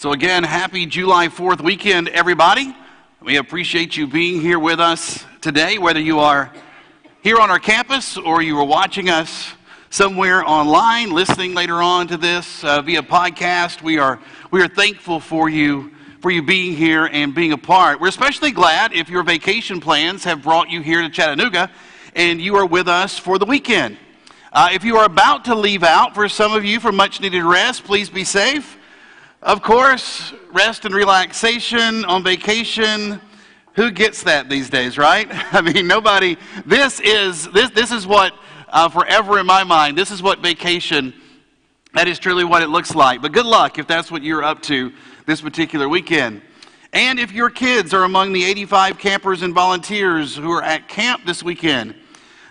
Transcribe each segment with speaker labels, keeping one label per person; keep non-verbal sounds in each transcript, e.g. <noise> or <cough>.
Speaker 1: So, again, happy July 4th weekend, everybody. We appreciate you being here with us today, whether you are here on our campus or you are watching us somewhere online, listening later on to this uh, via podcast. We are, we are thankful for you, for you being here and being a part. We're especially glad if your vacation plans have brought you here to Chattanooga and you are with us for the weekend. Uh, if you are about to leave out, for some of you for much needed rest, please be safe. Of course, rest and relaxation on vacation. Who gets that these days, right? <laughs> I mean, nobody. This is this this is what uh, forever in my mind. This is what vacation. That is truly what it looks like. But good luck if that's what you're up to this particular weekend. And if your kids are among the 85 campers and volunteers who are at camp this weekend,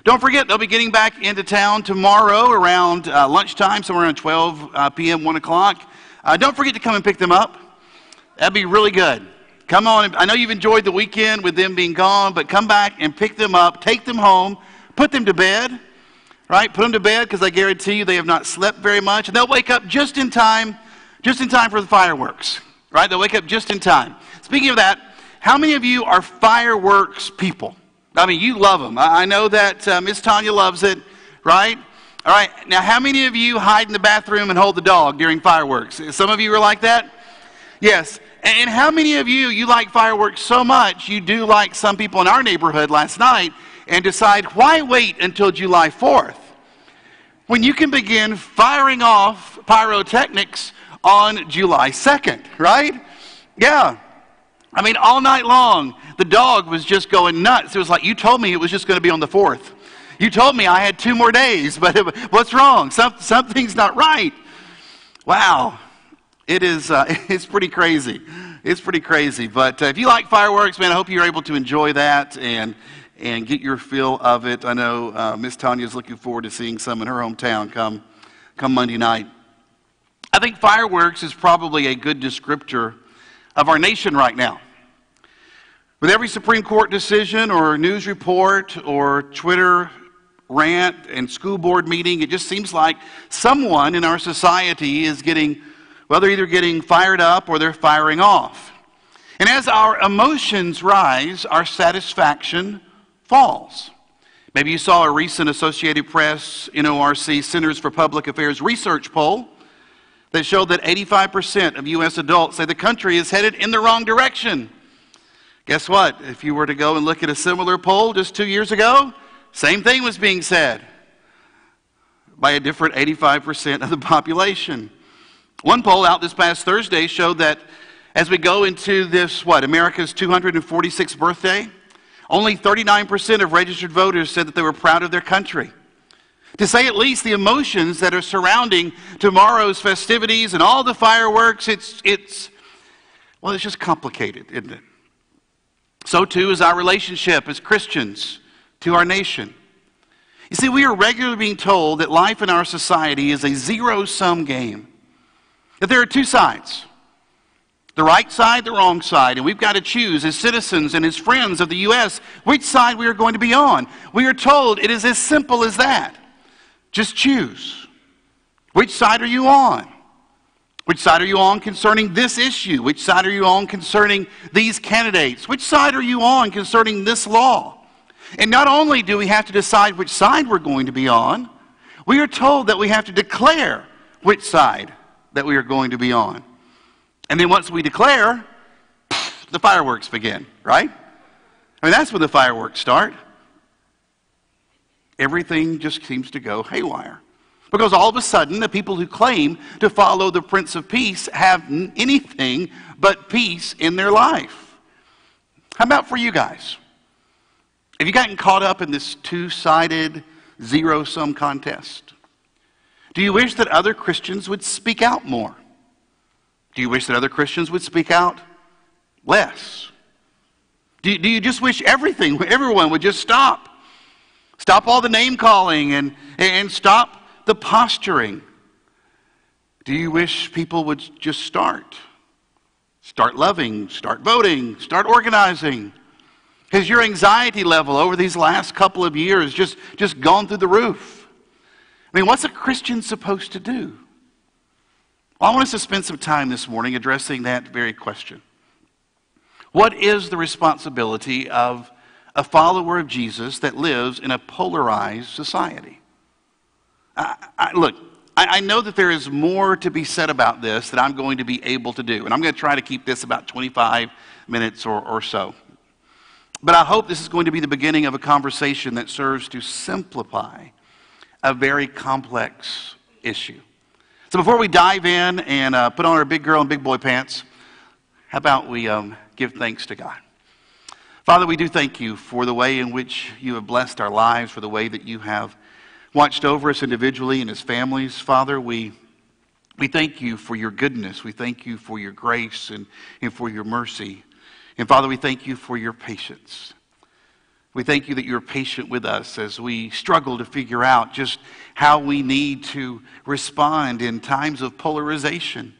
Speaker 1: don't forget they'll be getting back into town tomorrow around uh, lunchtime, somewhere around 12 uh, p.m., 1 o'clock. Uh, don't forget to come and pick them up. That'd be really good. Come on. I know you've enjoyed the weekend with them being gone, but come back and pick them up, take them home, put them to bed, right? Put them to bed because I guarantee you they have not slept very much. And they'll wake up just in time, just in time for the fireworks, right? They'll wake up just in time. Speaking of that, how many of you are fireworks people? I mean, you love them. I know that uh, Miss Tanya loves it, right? All right, now how many of you hide in the bathroom and hold the dog during fireworks? Some of you are like that? Yes. And how many of you, you like fireworks so much, you do like some people in our neighborhood last night and decide, why wait until July 4th? When you can begin firing off pyrotechnics on July 2nd, right? Yeah. I mean, all night long, the dog was just going nuts. It was like, you told me it was just going to be on the 4th. You told me I had two more days, but what's wrong? Some, something's not right. Wow. It is, uh, <laughs> it's pretty crazy. It's pretty crazy. But uh, if you like fireworks, man, I hope you're able to enjoy that and, and get your feel of it. I know uh, Miss Tanya is looking forward to seeing some in her hometown come, come Monday night. I think fireworks is probably a good descriptor of our nation right now. With every Supreme Court decision or news report or Twitter rant and school board meeting, it just seems like someone in our society is getting, well, they're either getting fired up or they're firing off. And as our emotions rise, our satisfaction falls. Maybe you saw a recent Associated Press, NORC, Centers for Public Affairs research poll that showed that 85% of U.S. adults say the country is headed in the wrong direction. Guess what? If you were to go and look at a similar poll just two years ago, same thing was being said by a different 85% of the population. One poll out this past Thursday showed that as we go into this, what, America's 246th birthday, only 39% of registered voters said that they were proud of their country. To say at least the emotions that are surrounding tomorrow's festivities and all the fireworks, it's, it's well, it's just complicated, isn't it? So too is our relationship as Christians to our nation. You see, we are regularly being told that life in our society is a zero sum game, that there are two sides the right side, the wrong side, and we've got to choose as citizens and as friends of the U.S. which side we are going to be on. We are told it is as simple as that. Just choose. Which side are you on? Which side are you on concerning this issue? Which side are you on concerning these candidates? Which side are you on concerning this law? And not only do we have to decide which side we're going to be on, we are told that we have to declare which side that we are going to be on. And then once we declare, the fireworks begin, right? I mean, that's when the fireworks start. Everything just seems to go haywire. Because all of a sudden, the people who claim to follow the Prince of Peace have anything but peace in their life. How about for you guys? Have you gotten caught up in this two sided, zero sum contest? Do you wish that other Christians would speak out more? Do you wish that other Christians would speak out less? Do, do you just wish everything, <laughs> everyone would just stop? Stop all the name calling and, and stop the posturing. Do you wish people would just start? Start loving, start voting, start organizing, has your anxiety level over these last couple of years just, just gone through the roof? I mean, what's a Christian supposed to do? Well, I want us to spend some time this morning addressing that very question. What is the responsibility of a follower of Jesus that lives in a polarized society? I, I, look, I, I know that there is more to be said about this that I'm going to be able to do, and I'm going to try to keep this about 25 minutes or, or so. But I hope this is going to be the beginning of a conversation that serves to simplify a very complex issue. So before we dive in and uh, put on our big girl and big boy pants, how about we um, give thanks to God? Father, we do thank you for the way in which you have blessed our lives, for the way that you have watched over us individually and as families. Father, we, we thank you for your goodness. We thank you for your grace and, and for your mercy. And Father, we thank you for your patience. We thank you that you're patient with us as we struggle to figure out just how we need to respond in times of polarization.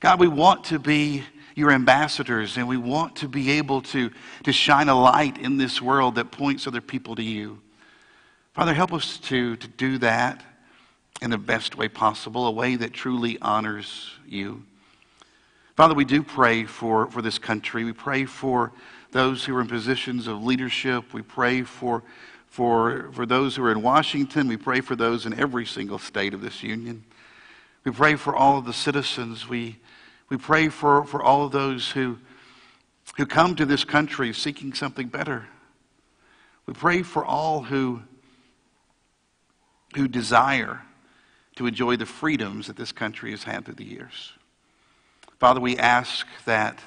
Speaker 1: God, we want to be your ambassadors and we want to be able to, to shine a light in this world that points other people to you. Father, help us to, to do that in the best way possible, a way that truly honors you. Father, we do pray for, for this country. We pray for those who are in positions of leadership. We pray for, for, for those who are in Washington. We pray for those in every single state of this union. We pray for all of the citizens. We, we pray for, for all of those who, who come to this country seeking something better. We pray for all who, who desire to enjoy the freedoms that this country has had through the years. Father, we ask that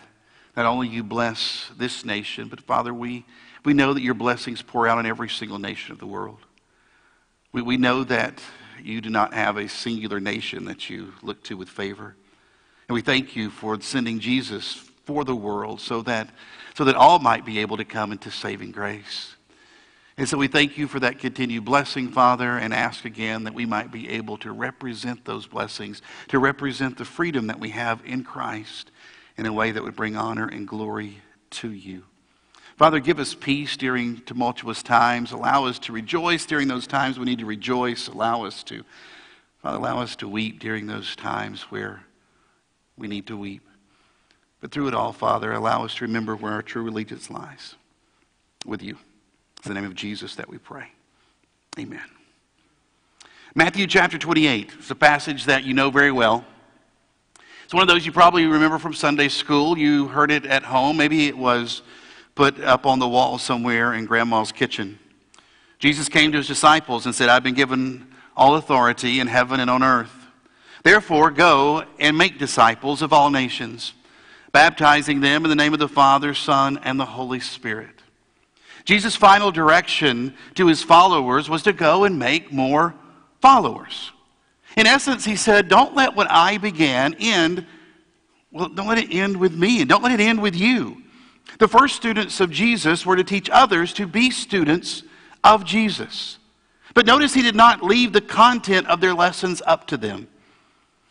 Speaker 1: not only you bless this nation, but Father, we, we know that your blessings pour out on every single nation of the world. We, we know that you do not have a singular nation that you look to with favor. And we thank you for sending Jesus for the world so that, so that all might be able to come into saving grace. And so we thank you for that continued blessing, Father, and ask again that we might be able to represent those blessings, to represent the freedom that we have in Christ in a way that would bring honor and glory to you. Father, give us peace during tumultuous times. Allow us to rejoice during those times we need to rejoice. Allow us to, Father, allow us to weep during those times where we need to weep. But through it all, Father, allow us to remember where our true allegiance lies with you. In the name of Jesus that we pray. Amen. Matthew chapter 28 is a passage that you know very well. It's one of those you probably remember from Sunday school. You heard it at home. Maybe it was put up on the wall somewhere in grandma's kitchen. Jesus came to his disciples and said, I've been given all authority in heaven and on earth. Therefore, go and make disciples of all nations, baptizing them in the name of the Father, Son, and the Holy Spirit. Jesus' final direction to his followers was to go and make more followers. In essence, he said, Don't let what I began end, well, don't let it end with me, and don't let it end with you. The first students of Jesus were to teach others to be students of Jesus. But notice he did not leave the content of their lessons up to them.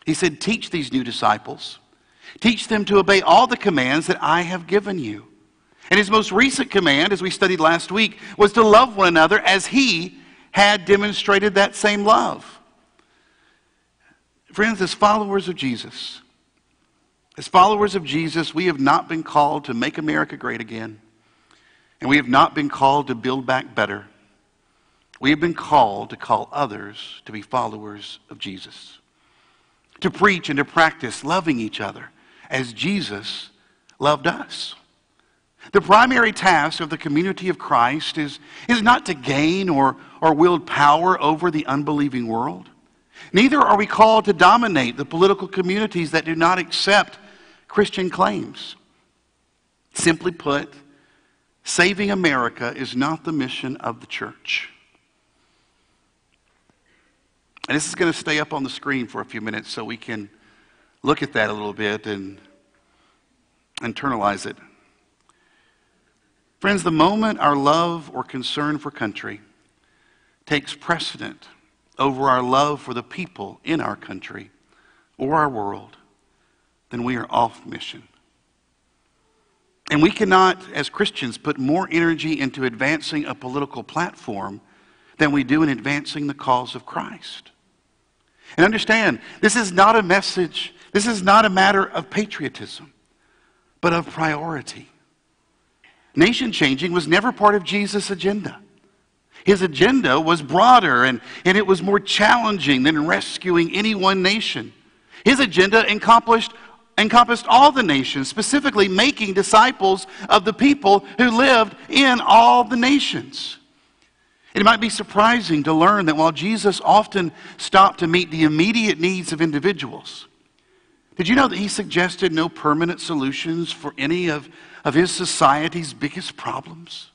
Speaker 1: He said, Teach these new disciples, teach them to obey all the commands that I have given you. And his most recent command, as we studied last week, was to love one another as he had demonstrated that same love. Friends, as followers of Jesus, as followers of Jesus, we have not been called to make America great again, and we have not been called to build back better. We have been called to call others to be followers of Jesus, to preach and to practice loving each other as Jesus loved us. The primary task of the community of Christ is, is not to gain or, or wield power over the unbelieving world. Neither are we called to dominate the political communities that do not accept Christian claims. Simply put, saving America is not the mission of the church. And this is going to stay up on the screen for a few minutes so we can look at that a little bit and internalize it. Friends, the moment our love or concern for country takes precedent over our love for the people in our country or our world, then we are off mission. And we cannot, as Christians, put more energy into advancing a political platform than we do in advancing the cause of Christ. And understand, this is not a message this is not a matter of patriotism, but of priority. Nation changing was never part of Jesus' agenda. His agenda was broader and, and it was more challenging than rescuing any one nation. His agenda encompassed, encompassed all the nations, specifically making disciples of the people who lived in all the nations. It might be surprising to learn that while Jesus often stopped to meet the immediate needs of individuals, did you know that he suggested no permanent solutions for any of, of his society's biggest problems?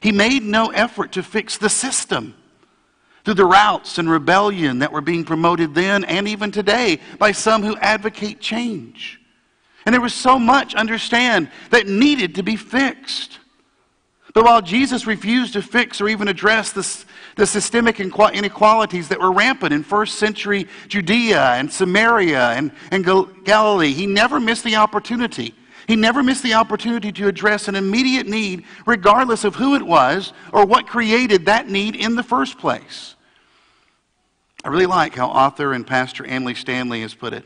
Speaker 1: He made no effort to fix the system through the routes and rebellion that were being promoted then and even today by some who advocate change. And there was so much, understand, that needed to be fixed. But while Jesus refused to fix or even address the, the systemic inequalities that were rampant in first century Judea and Samaria and, and Galilee, he never missed the opportunity. He never missed the opportunity to address an immediate need, regardless of who it was or what created that need in the first place. I really like how author and pastor Andy Stanley has put it.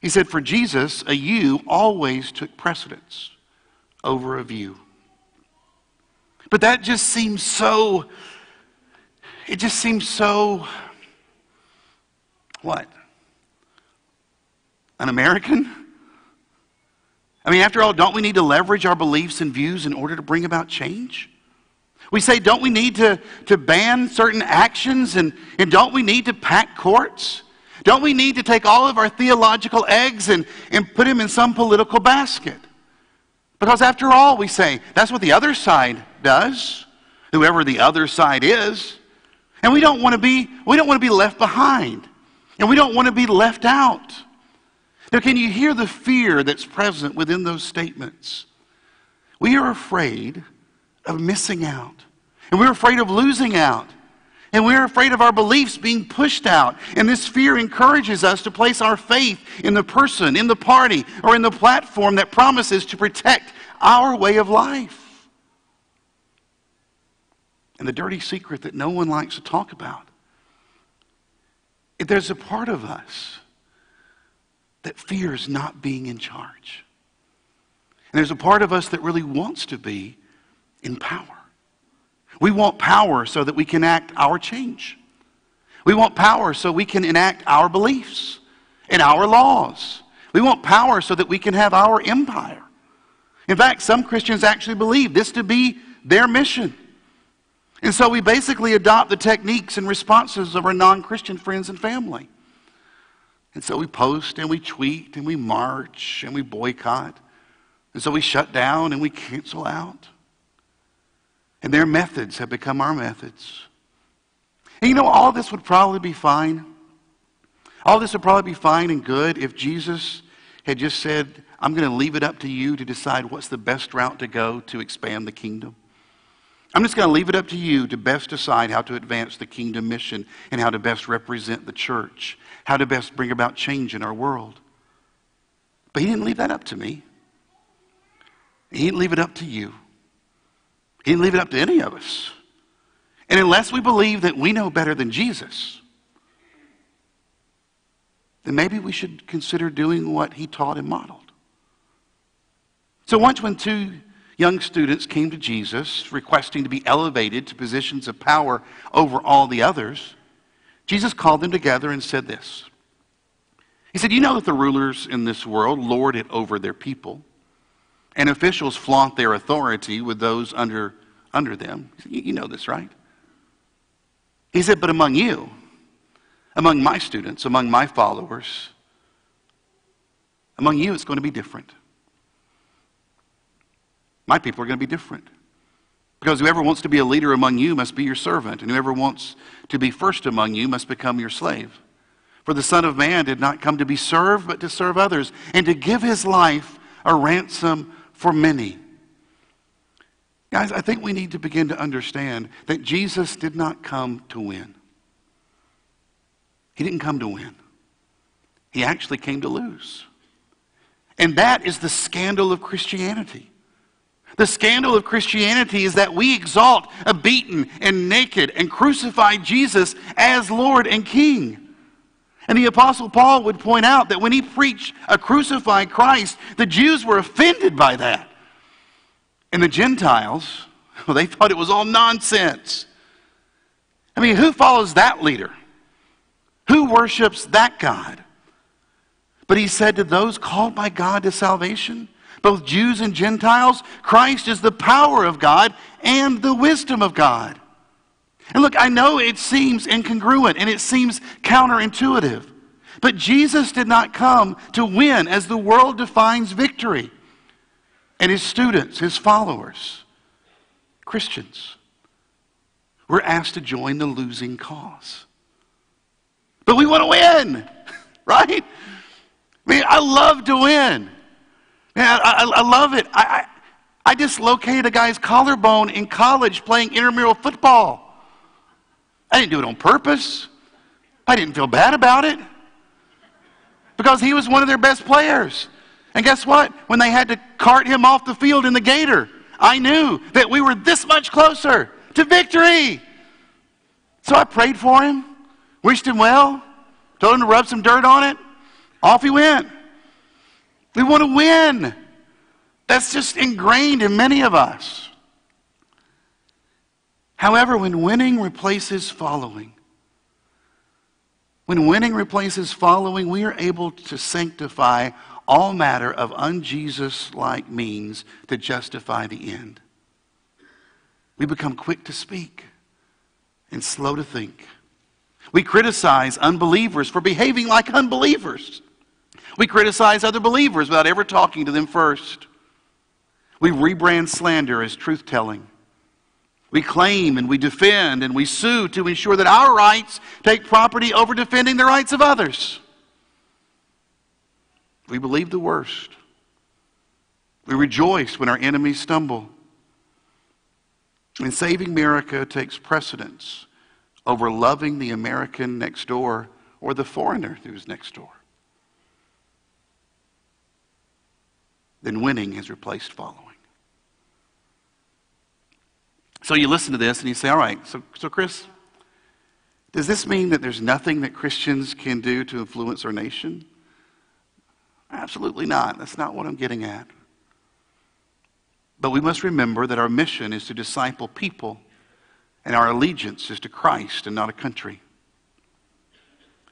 Speaker 1: He said, For Jesus, a you always took precedence over a view. But that just seems so, it just seems so, what? An American? I mean, after all, don't we need to leverage our beliefs and views in order to bring about change? We say, don't we need to, to ban certain actions and, and don't we need to pack courts? Don't we need to take all of our theological eggs and, and put them in some political basket? Because after all, we say, that's what the other side does, whoever the other side is. And we don't want to be, we don't want to be left behind. And we don't want to be left out. Now, can you hear the fear that's present within those statements? We are afraid of missing out. And we're afraid of losing out. And we're afraid of our beliefs being pushed out. And this fear encourages us to place our faith in the person, in the party, or in the platform that promises to protect our way of life. And the dirty secret that no one likes to talk about. There's a part of us that fears not being in charge. And there's a part of us that really wants to be in power. We want power so that we can act our change. We want power so we can enact our beliefs and our laws. We want power so that we can have our empire. In fact, some Christians actually believe this to be their mission. And so we basically adopt the techniques and responses of our non Christian friends and family. And so we post and we tweet and we march and we boycott. And so we shut down and we cancel out. And their methods have become our methods. And you know, all this would probably be fine. All this would probably be fine and good if Jesus had just said, I'm going to leave it up to you to decide what's the best route to go to expand the kingdom. I'm just going to leave it up to you to best decide how to advance the kingdom mission and how to best represent the church, how to best bring about change in our world. But he didn't leave that up to me. He didn't leave it up to you. He didn't leave it up to any of us. And unless we believe that we know better than Jesus, then maybe we should consider doing what he taught and modeled. So once when two young students came to Jesus requesting to be elevated to positions of power over all the others, Jesus called them together and said this. He said, You know that the rulers in this world lord it over their people, and officials flaunt their authority with those under, under them. You know this, right? He said, But among you, among my students, among my followers, among you, it's going to be different. My people are going to be different. Because whoever wants to be a leader among you must be your servant, and whoever wants to be first among you must become your slave. For the Son of Man did not come to be served, but to serve others, and to give his life a ransom for many. Guys, I think we need to begin to understand that Jesus did not come to win. He didn't come to win. He actually came to lose. And that is the scandal of Christianity. The scandal of Christianity is that we exalt a beaten and naked and crucified Jesus as Lord and King. And the Apostle Paul would point out that when he preached a crucified Christ, the Jews were offended by that. And the Gentiles, <laughs> well, they thought it was all nonsense. I mean, who follows that leader? Who worships that God? But he said to those called by God to salvation, both Jews and Gentiles, Christ is the power of God and the wisdom of God. And look, I know it seems incongruent and it seems counterintuitive, but Jesus did not come to win as the world defines victory. And his students, his followers, Christians, were asked to join the losing cause. But we want to win, <laughs> right? I mean, I love to win. Man, I, I, love it. I, I, I dislocated a guy's collarbone in college playing intramural football. I didn't do it on purpose. I didn't feel bad about it because he was one of their best players. And guess what? When they had to cart him off the field in the gator, I knew that we were this much closer to victory. So I prayed for him, wished him well, told him to rub some dirt on it. Off he went. We want to win. That's just ingrained in many of us. However, when winning replaces following, when winning replaces following, we are able to sanctify all matter of unJesus like means to justify the end. We become quick to speak and slow to think. We criticize unbelievers for behaving like unbelievers. We criticize other believers without ever talking to them first. We rebrand slander as truth telling. We claim and we defend and we sue to ensure that our rights take property over defending the rights of others. We believe the worst. We rejoice when our enemies stumble. And saving America takes precedence over loving the American next door or the foreigner who's next door. Then winning has replaced following. So you listen to this and you say, all right, so, so Chris, does this mean that there's nothing that Christians can do to influence our nation? Absolutely not. That's not what I'm getting at. But we must remember that our mission is to disciple people, and our allegiance is to Christ and not a country.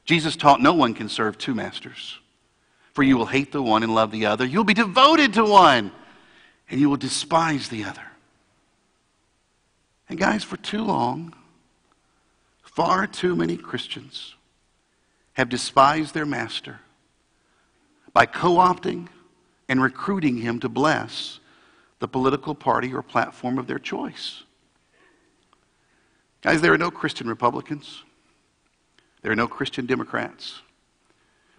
Speaker 1: Jesus taught no one can serve two masters, for you will hate the one and love the other. You'll be devoted to one, and you will despise the other. And guys, for too long, far too many Christians have despised their master by co opting and recruiting him to bless the political party or platform of their choice. Guys, there are no Christian Republicans. There are no Christian Democrats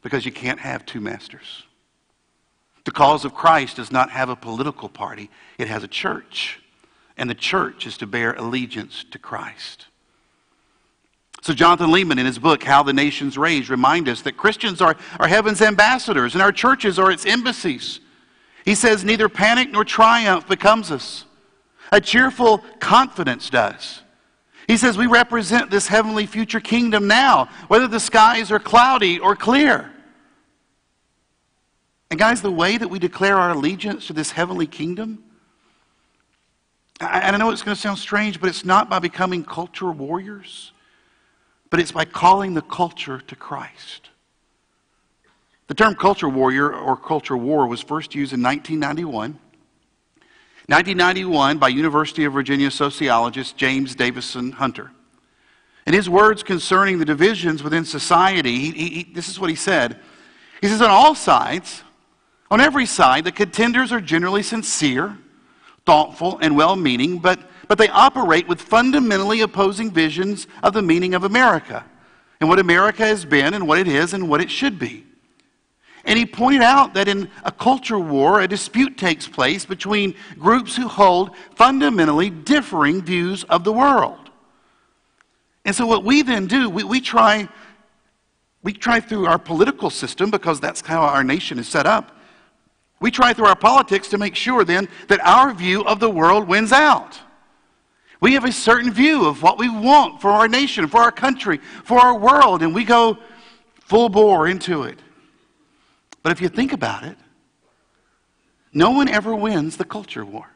Speaker 1: because you can't have two masters. The cause of Christ does not have a political party, it has a church and the church is to bear allegiance to Christ. So, Jonathan Leeman, in his book, How the Nations Rage, remind us that Christians are, are heaven's ambassadors and our churches are its embassies. He says, Neither panic nor triumph becomes us, a cheerful confidence does. He says, We represent this heavenly future kingdom now, whether the skies are cloudy or clear. And, guys, the way that we declare our allegiance to this heavenly kingdom and I know it's going to sound strange, but it's not by becoming culture warriors, but it's by calling the culture to Christ. The term culture warrior or culture war was first used in 1991. 1991 by University of Virginia sociologist James Davison Hunter. In his words concerning the divisions within society, he, he, this is what he said. He says, on all sides, on every side, the contenders are generally sincere thoughtful, and well meaning, but, but they operate with fundamentally opposing visions of the meaning of America and what America has been and what it is and what it should be. And he pointed out that in a culture war, a dispute takes place between groups who hold fundamentally differing views of the world. And so, what we then do, we, we, try, we try through our political system, because that's how our nation is set up, we try through our politics to make sure then that our view of the world wins out. We have a certain view of what we want for our nation, for our country, for our world, and we go full bore into it. But if you think about it, no one ever wins the culture war.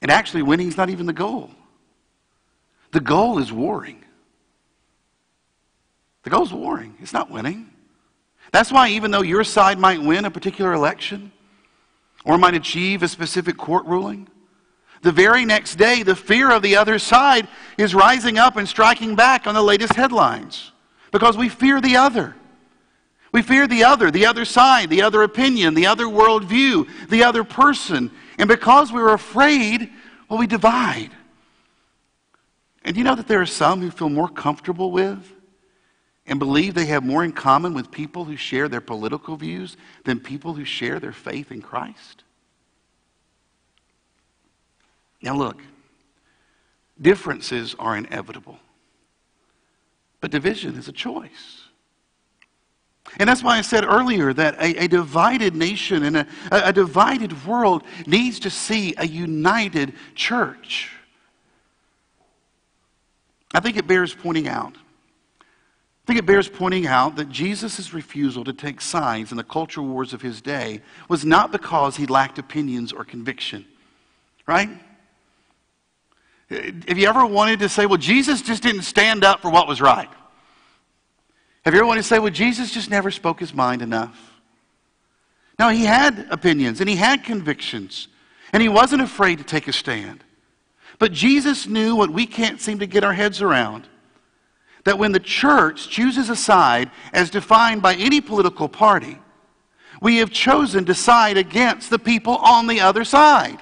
Speaker 1: And actually, winning is not even the goal. The goal is warring. The goal is warring, it's not winning. That's why, even though your side might win a particular election or might achieve a specific court ruling, the very next day, the fear of the other side is rising up and striking back on the latest headlines because we fear the other. We fear the other, the other side, the other opinion, the other worldview, the other person. And because we're afraid, well, we divide. And you know that there are some who feel more comfortable with and believe they have more in common with people who share their political views than people who share their faith in Christ? Now, look, differences are inevitable, but division is a choice. And that's why I said earlier that a, a divided nation and a, a divided world needs to see a united church. I think it bears pointing out. I think it bears pointing out that Jesus' refusal to take sides in the cultural wars of his day was not because he lacked opinions or conviction. Right? Have you ever wanted to say, well, Jesus just didn't stand up for what was right? Have you ever wanted to say, well, Jesus just never spoke his mind enough? No, he had opinions and he had convictions, and he wasn't afraid to take a stand. But Jesus knew what we can't seem to get our heads around that when the church chooses a side as defined by any political party, we have chosen to side against the people on the other side.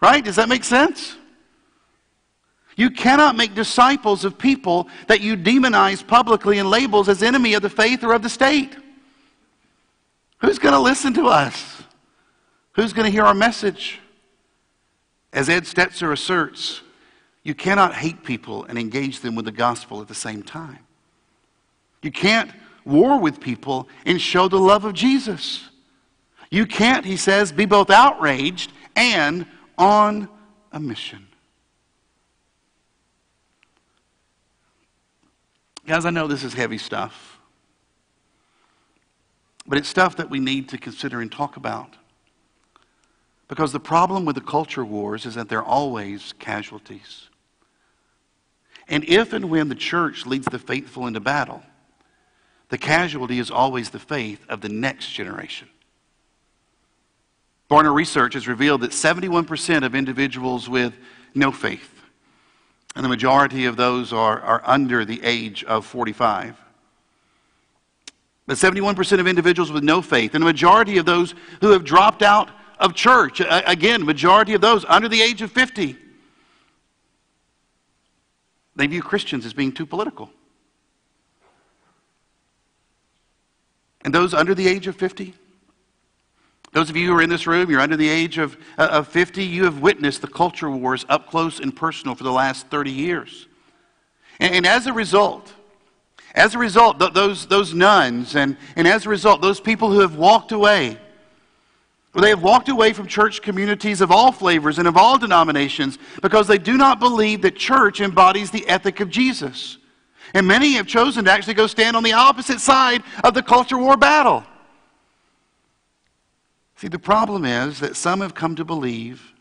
Speaker 1: Right? Does that make sense? You cannot make disciples of people that you demonize publicly and labels as enemy of the faith or of the state. Who's going to listen to us? Who's going to hear our message? As Ed Stetzer asserts, you cannot hate people and engage them with the gospel at the same time. You can't war with people and show the love of Jesus. You can't, he says, be both outraged and on a mission. Guys, I know this is heavy stuff, but it's stuff that we need to consider and talk about. Because the problem with the culture wars is that there are always casualties. And if and when the church leads the faithful into battle, the casualty is always the faith of the next generation. Barna research has revealed that 71% of individuals with no faith and the majority of those are, are under the age of 45. But 71% of individuals with no faith, and the majority of those who have dropped out of church, again, majority of those under the age of 50, they view Christians as being too political. And those under the age of 50, those of you who are in this room, you're under the age of, uh, of 50, you have witnessed the culture wars up close and personal for the last 30 years. And, and as a result, as a result, th- those, those nones, and, and as a result, those people who have walked away, they have walked away from church communities of all flavors and of all denominations because they do not believe that church embodies the ethic of Jesus. And many have chosen to actually go stand on the opposite side of the culture war battle. See, the problem is that some have come to believe,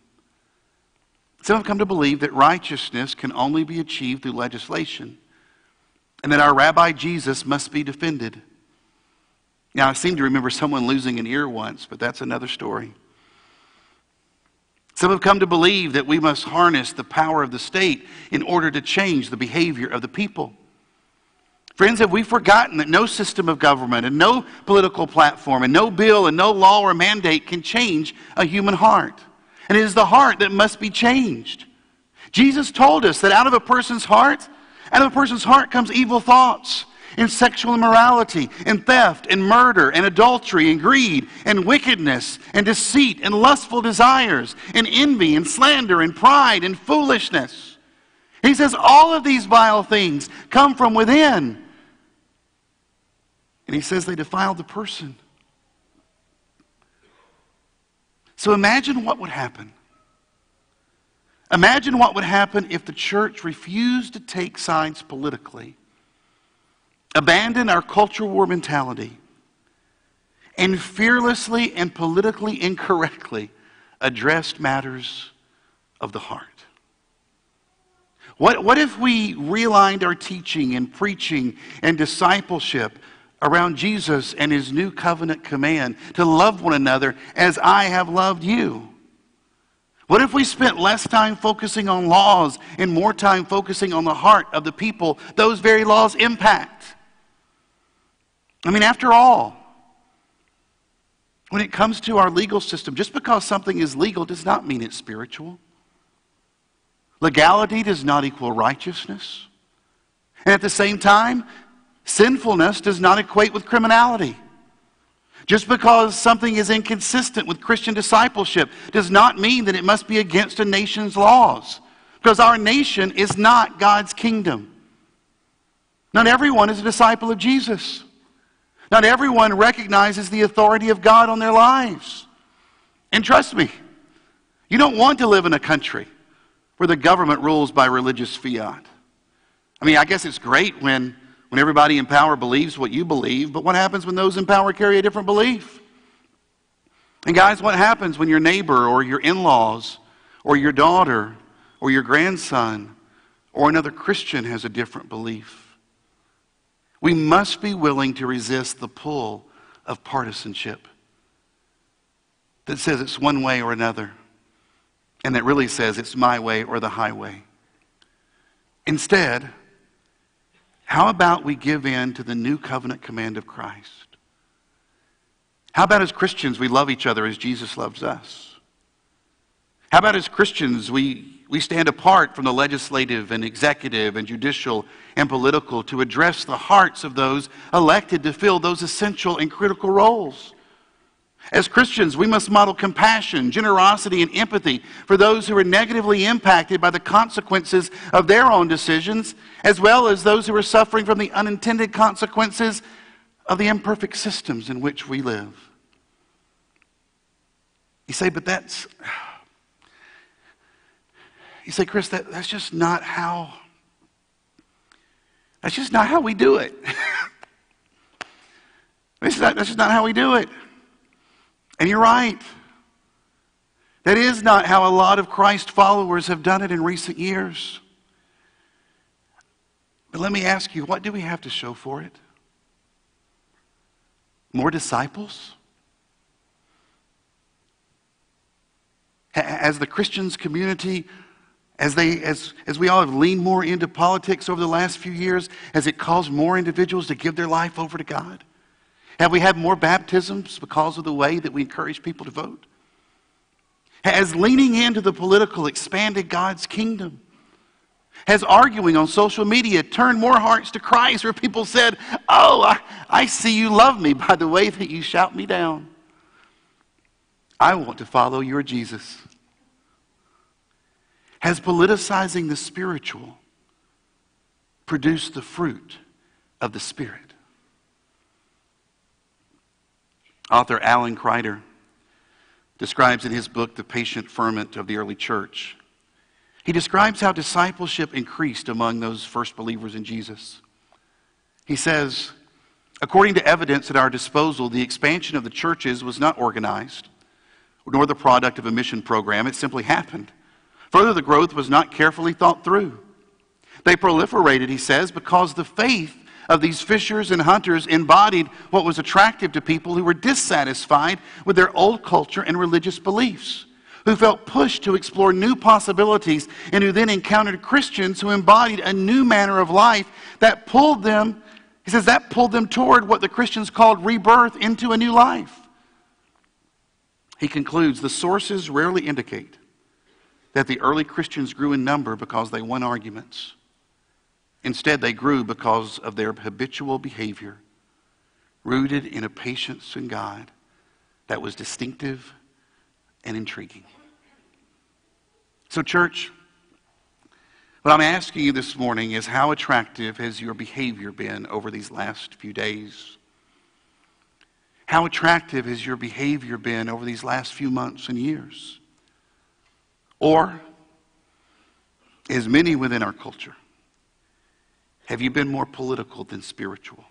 Speaker 1: some have come to believe that righteousness can only be achieved through legislation and that our Rabbi Jesus must be defended. Now, I seem to remember someone losing an ear once, but that's another story. Some have come to believe that we must harness the power of the state in order to change the behavior of the people. Friends, have we forgotten that no system of government and no political platform and no bill and no law or mandate can change a human heart? And it is the heart that must be changed. Jesus told us that out of a person's heart, out of a person's heart comes evil thoughts and sexual immorality in theft in murder in adultery in greed in wickedness and deceit and lustful desires in envy and slander and pride and foolishness. He says all of these vile things come from within and he says they defile the person. So imagine what would happen. Imagine what would happen if the church refused to take sides politically abandon our culture war mentality, and fearlessly and politically incorrectly addressed matters of the heart? What, what if we realigned our teaching and preaching and discipleship around Jesus and his new covenant command to love one another as I have loved you? What if we spent less time focusing on laws and more time focusing on the heart of the people those very laws impact? I mean, after all, when it comes to our legal system, just because something is legal does not mean it's spiritual. Legality does not equal righteousness. And at the same time, sinfulness does not equate with criminality. Just because something is inconsistent with Christian discipleship does not mean that it must be against a nation's laws. Because our nation is not God's kingdom. Not everyone is a disciple of Jesus. Not everyone recognizes the authority of God on their lives. And trust me, you don't want to live in a country where the government rules by religious fiat. I mean, I guess it's great when, when everybody in power believes what you believe, but what happens when those in power carry a different belief? And, guys, what happens when your neighbor or your in laws or your daughter or your grandson or another Christian has a different belief? We must be willing to resist the pull of partisanship that says it's one way or another and that really says it's my way or the highway. Instead, how about we give in to the new covenant command of Christ? How about as Christians we love each other as Jesus loves us? How about as Christians we, we stand apart from the legislative and executive and judicial and political to address the hearts of those elected to fill those essential and critical roles? As Christians, we must model compassion, generosity, and empathy for those who are negatively impacted by the consequences of their own decisions, as well as those who are suffering from the unintended consequences of the imperfect systems in which we live. You say, but that's. You say, Chris, that, that's just not how. That's just not how we do it. <laughs> that's, not, that's just not how we do it. And you're right. That is not how a lot of Christ followers have done it in recent years. But let me ask you, what do we have to show for it? More disciples? As the Christians community, as, they, as, as we all have leaned more into politics over the last few years, has it caused more individuals to give their life over to God? Have we had more baptisms because of the way that we encourage people to vote? Has leaning into the political expanded God's kingdom? Has arguing on social media turned more hearts to Christ where people said, Oh, I, I see you love me by the way that you shout me down? I want to follow your Jesus. Has politicizing the spiritual produced the fruit of the Spirit? Author Alan Kreider describes in his book, The Patient Ferment of the Early Church, he describes how discipleship increased among those first believers in Jesus. He says, according to evidence at our disposal, the expansion of the churches was not organized, nor the product of a mission program. It simply happened. Further, the growth was not carefully thought through. They proliferated, he says, because the faith of these fishers and hunters embodied what was attractive to people who were dissatisfied with their old culture and religious beliefs, who felt pushed to explore new possibilities, and who then encountered Christians who embodied a new manner of life that pulled them, he says, that pulled them toward what the Christians called rebirth into a new life. He concludes the sources rarely indicate that the early Christians grew in number because they won arguments Instead, they grew because of their habitual behavior, rooted in a patience in God that was distinctive and intriguing. So, church, what I'm asking you this morning is how attractive has your behavior been over these last few days? How attractive has your behavior been over these last few months and years? Or, as many within our culture, Have you been more political than spiritual?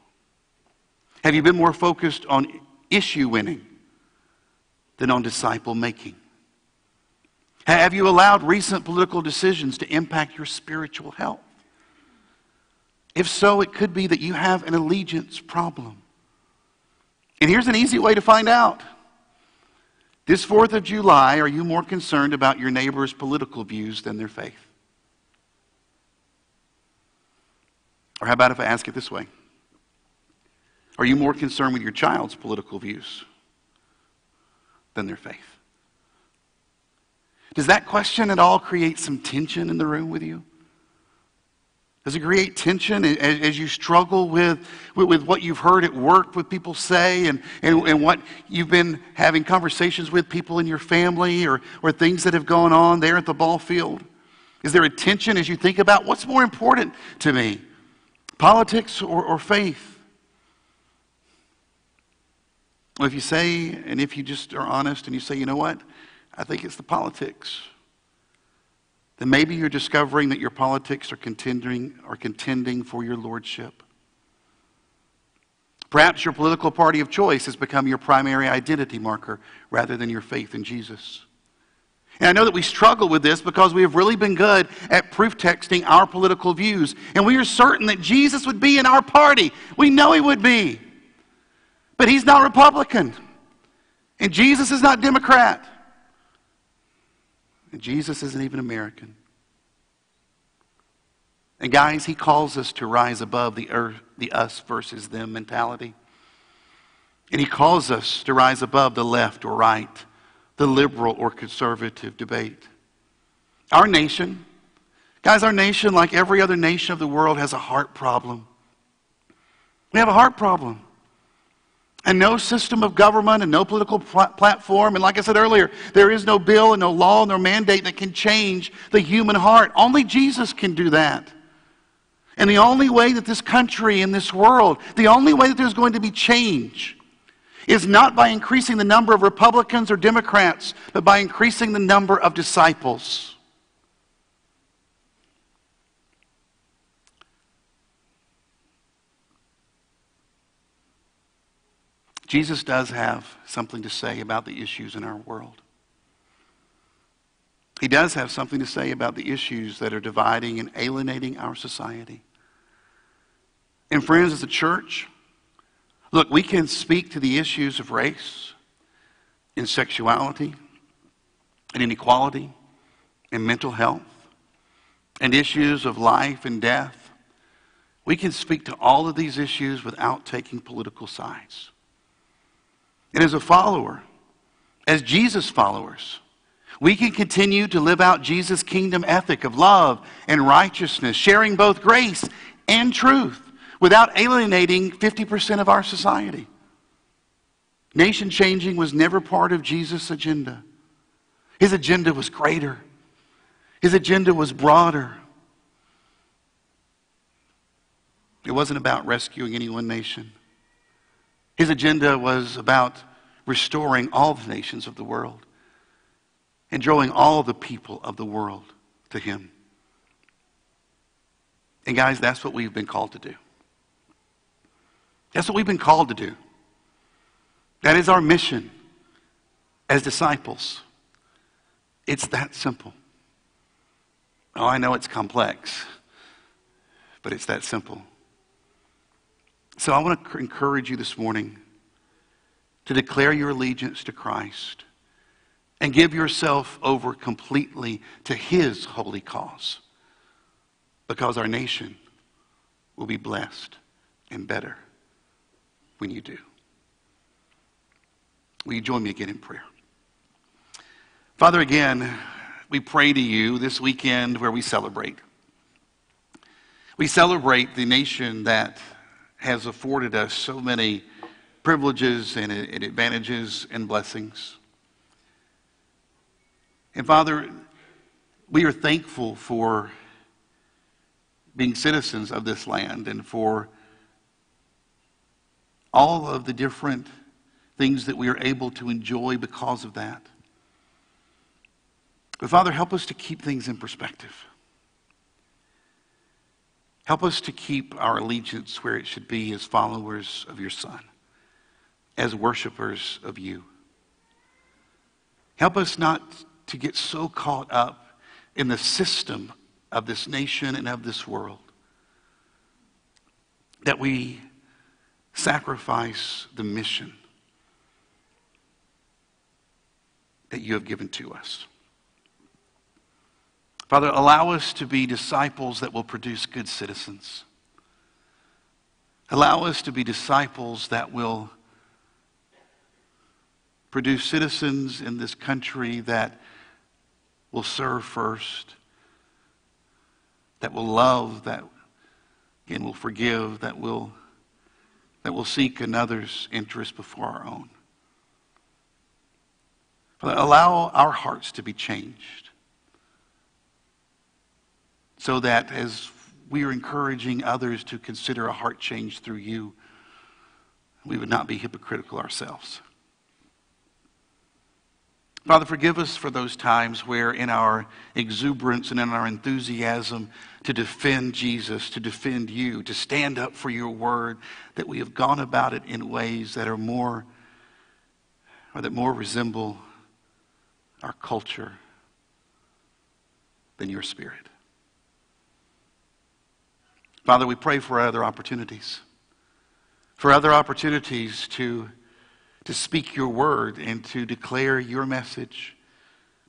Speaker 1: Have you been more focused on issue winning than on disciple making? Have you allowed recent political decisions to impact your spiritual health? If so, it could be that you have an allegiance problem. And here's an easy way to find out. This 4th of July, are you more concerned about your neighbor's political views than their faith? Or how about if I ask it this way? Are you more concerned with your child's political views than their faith? Does that question at all create some tension in the room with you? Does it create tension as, you struggle with, with, with, what you've heard at work, with people say, and, and, and what you've been having conversations with people in your family or, or things that have gone on there at the ball field? Is there a tension as you think about what's more important to me, politics or, or faith? Well, if you say, and if you just are honest and you say, you know what, I think it's the politics then maybe you're discovering that your politics are contending, are contending for your lordship. Perhaps your political party of choice has become your primary identity marker rather than your faith in Jesus. And I know that we struggle with this because we have really been good at proof texting our political views. And we are certain that Jesus would be in our party. We know he would be. But he's not Republican. And Jesus is not Democrat. And Jesus isn't even American. And guys, he calls us to rise above the, earth, the us versus them mentality. And he calls us to rise above the left or right, the liberal or conservative debate. Our nation, guys, our nation, like every other nation of the world, has a heart problem. We have a heart problem. And no system of government and no political pl- platform. And like I said earlier, there is no bill and no law and no mandate that can change the human heart. Only Jesus can do that. And the only way that this country and this world, the only way that there's going to be change is not by increasing the number of Republicans or Democrats, but by increasing the number of disciples. Jesus does have something to say about the issues in our world. He does have something to say about the issues that are dividing and alienating our society. And, friends, as a church, look, we can speak to the issues of race and sexuality and inequality and mental health and issues of life and death. We can speak to all of these issues without taking political sides. And as a follower, as Jesus followers, we can continue to live out Jesus' kingdom ethic of love and righteousness, sharing both grace and truth without alienating 50% of our society. Nation changing was never part of Jesus' agenda. His agenda was greater, his agenda was broader. It wasn't about rescuing any one nation. His agenda was about restoring all the nations of the world and drawing all the people of the world to Him. And, guys, that's what we've been called to do. That's what we've been called to do. That is our mission as disciples. It's that simple. Oh, I know it's complex, but it's that simple. So I want to encourage you this morning to declare your allegiance to Christ and give yourself over completely to His holy cause because our nation will be blessed and better when you do. Will you join me again in prayer? Father, again, we pray to you this weekend where we celebrate. We celebrate the nation that has afforded us so many privileges and, advantages and blessings. And Father, we are thankful for being citizens of this land and for all of the different things that we are able to enjoy because of that. But Father, help us to keep things in perspective. Help us to keep our allegiance where it should be as followers of your Son, as worshipers of you. Help us not to get so caught up in the system of this nation and of this world that we sacrifice the mission that you have given to us. Father, allow us to be disciples that will produce good citizens. Allow us to be disciples that will produce citizens in this country that will serve first, that will love, that again will forgive, that will, that will seek another's interest before our own. Father, allow our hearts to be changed so that as we are encouraging others to consider a heart change through you, we would not be hypocritical ourselves. Father, forgive us for those times where, in our exuberance and in our enthusiasm to defend Jesus, to defend you, to stand up for your word, that we have gone about it in ways that are more, or that more resemble our culture than your spirit. Father, we pray for other opportunities, for other opportunities to to speak your word and to declare your message,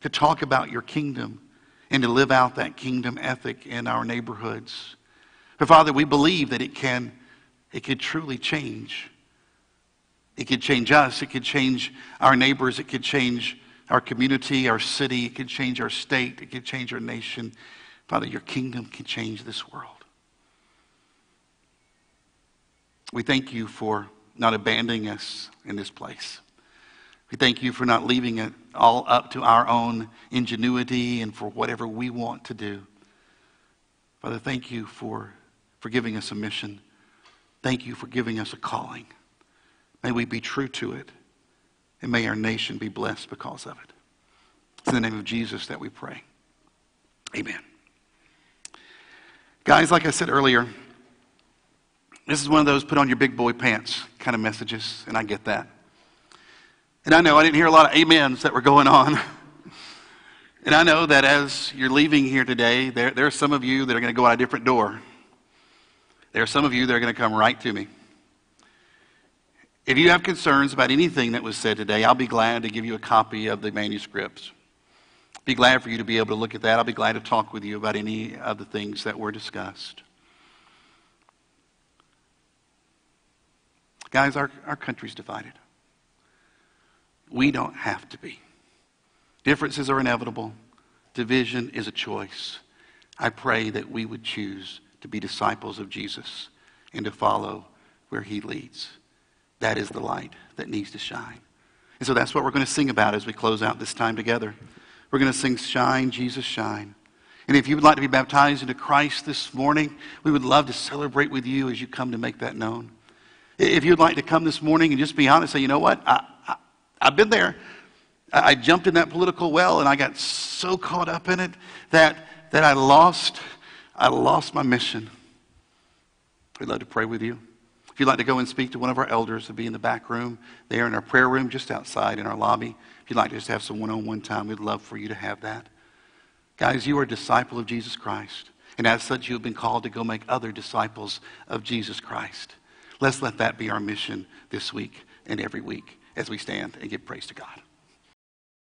Speaker 1: to talk about your kingdom, and to live out that kingdom ethic in our neighborhoods. But Father, we believe that it can, it could truly change. It could change us. It could change our neighbors. It could change our community, our city. It could change our state. It could change our nation. Father, your kingdom can change this world. We thank you for not abandoning us in this place. We thank you for not leaving it all up to our own ingenuity and for whatever we want to do. Father, thank you for, for giving us a mission. Thank you for giving us a calling. May we be true to it, and may our nation be blessed because of it. It's in the name of Jesus that we pray. Amen. Guys, like I said earlier, this is one of those put on your big boy pants kind of messages, and I get that. And I know I didn't hear a lot of amens that were going on. <laughs> and I know that as you're leaving here today, there, there are some of you that are going to go out a different door. There are some of you that are going to come right to me. If you have concerns about anything that was said today, I'll be glad to give you a copy of the manuscripts. Be glad for you to be able to look at that. I'll be glad to talk with you about any of the things that were discussed. Guys, our, our country's divided. We don't have to be. Differences are inevitable. Division is a choice. I pray that we would choose to be disciples of Jesus and to follow where he leads. That is the light that needs to shine. And so that's what we're going to sing about as we close out this time together. We're going to sing Shine, Jesus, Shine. And if you would like to be baptized into Christ this morning, we would love to celebrate with you as you come to make that known. If you'd like to come this morning and just be honest, say, you know what? I, I, have been there. I, I jumped in that political well and I got so caught up in it that, that I lost, I lost my mission. We'd love to pray with you. If you'd like to go and speak to one of our elders, to be in the back room, there in our prayer room, just outside in our lobby. If you'd like to just have some one on one time, we'd love for you to have that. Guys, you are a disciple of Jesus Christ. And as such, you have been called to go make other disciples of Jesus Christ. Let's let that be our mission this week and every week as we stand and give praise to God.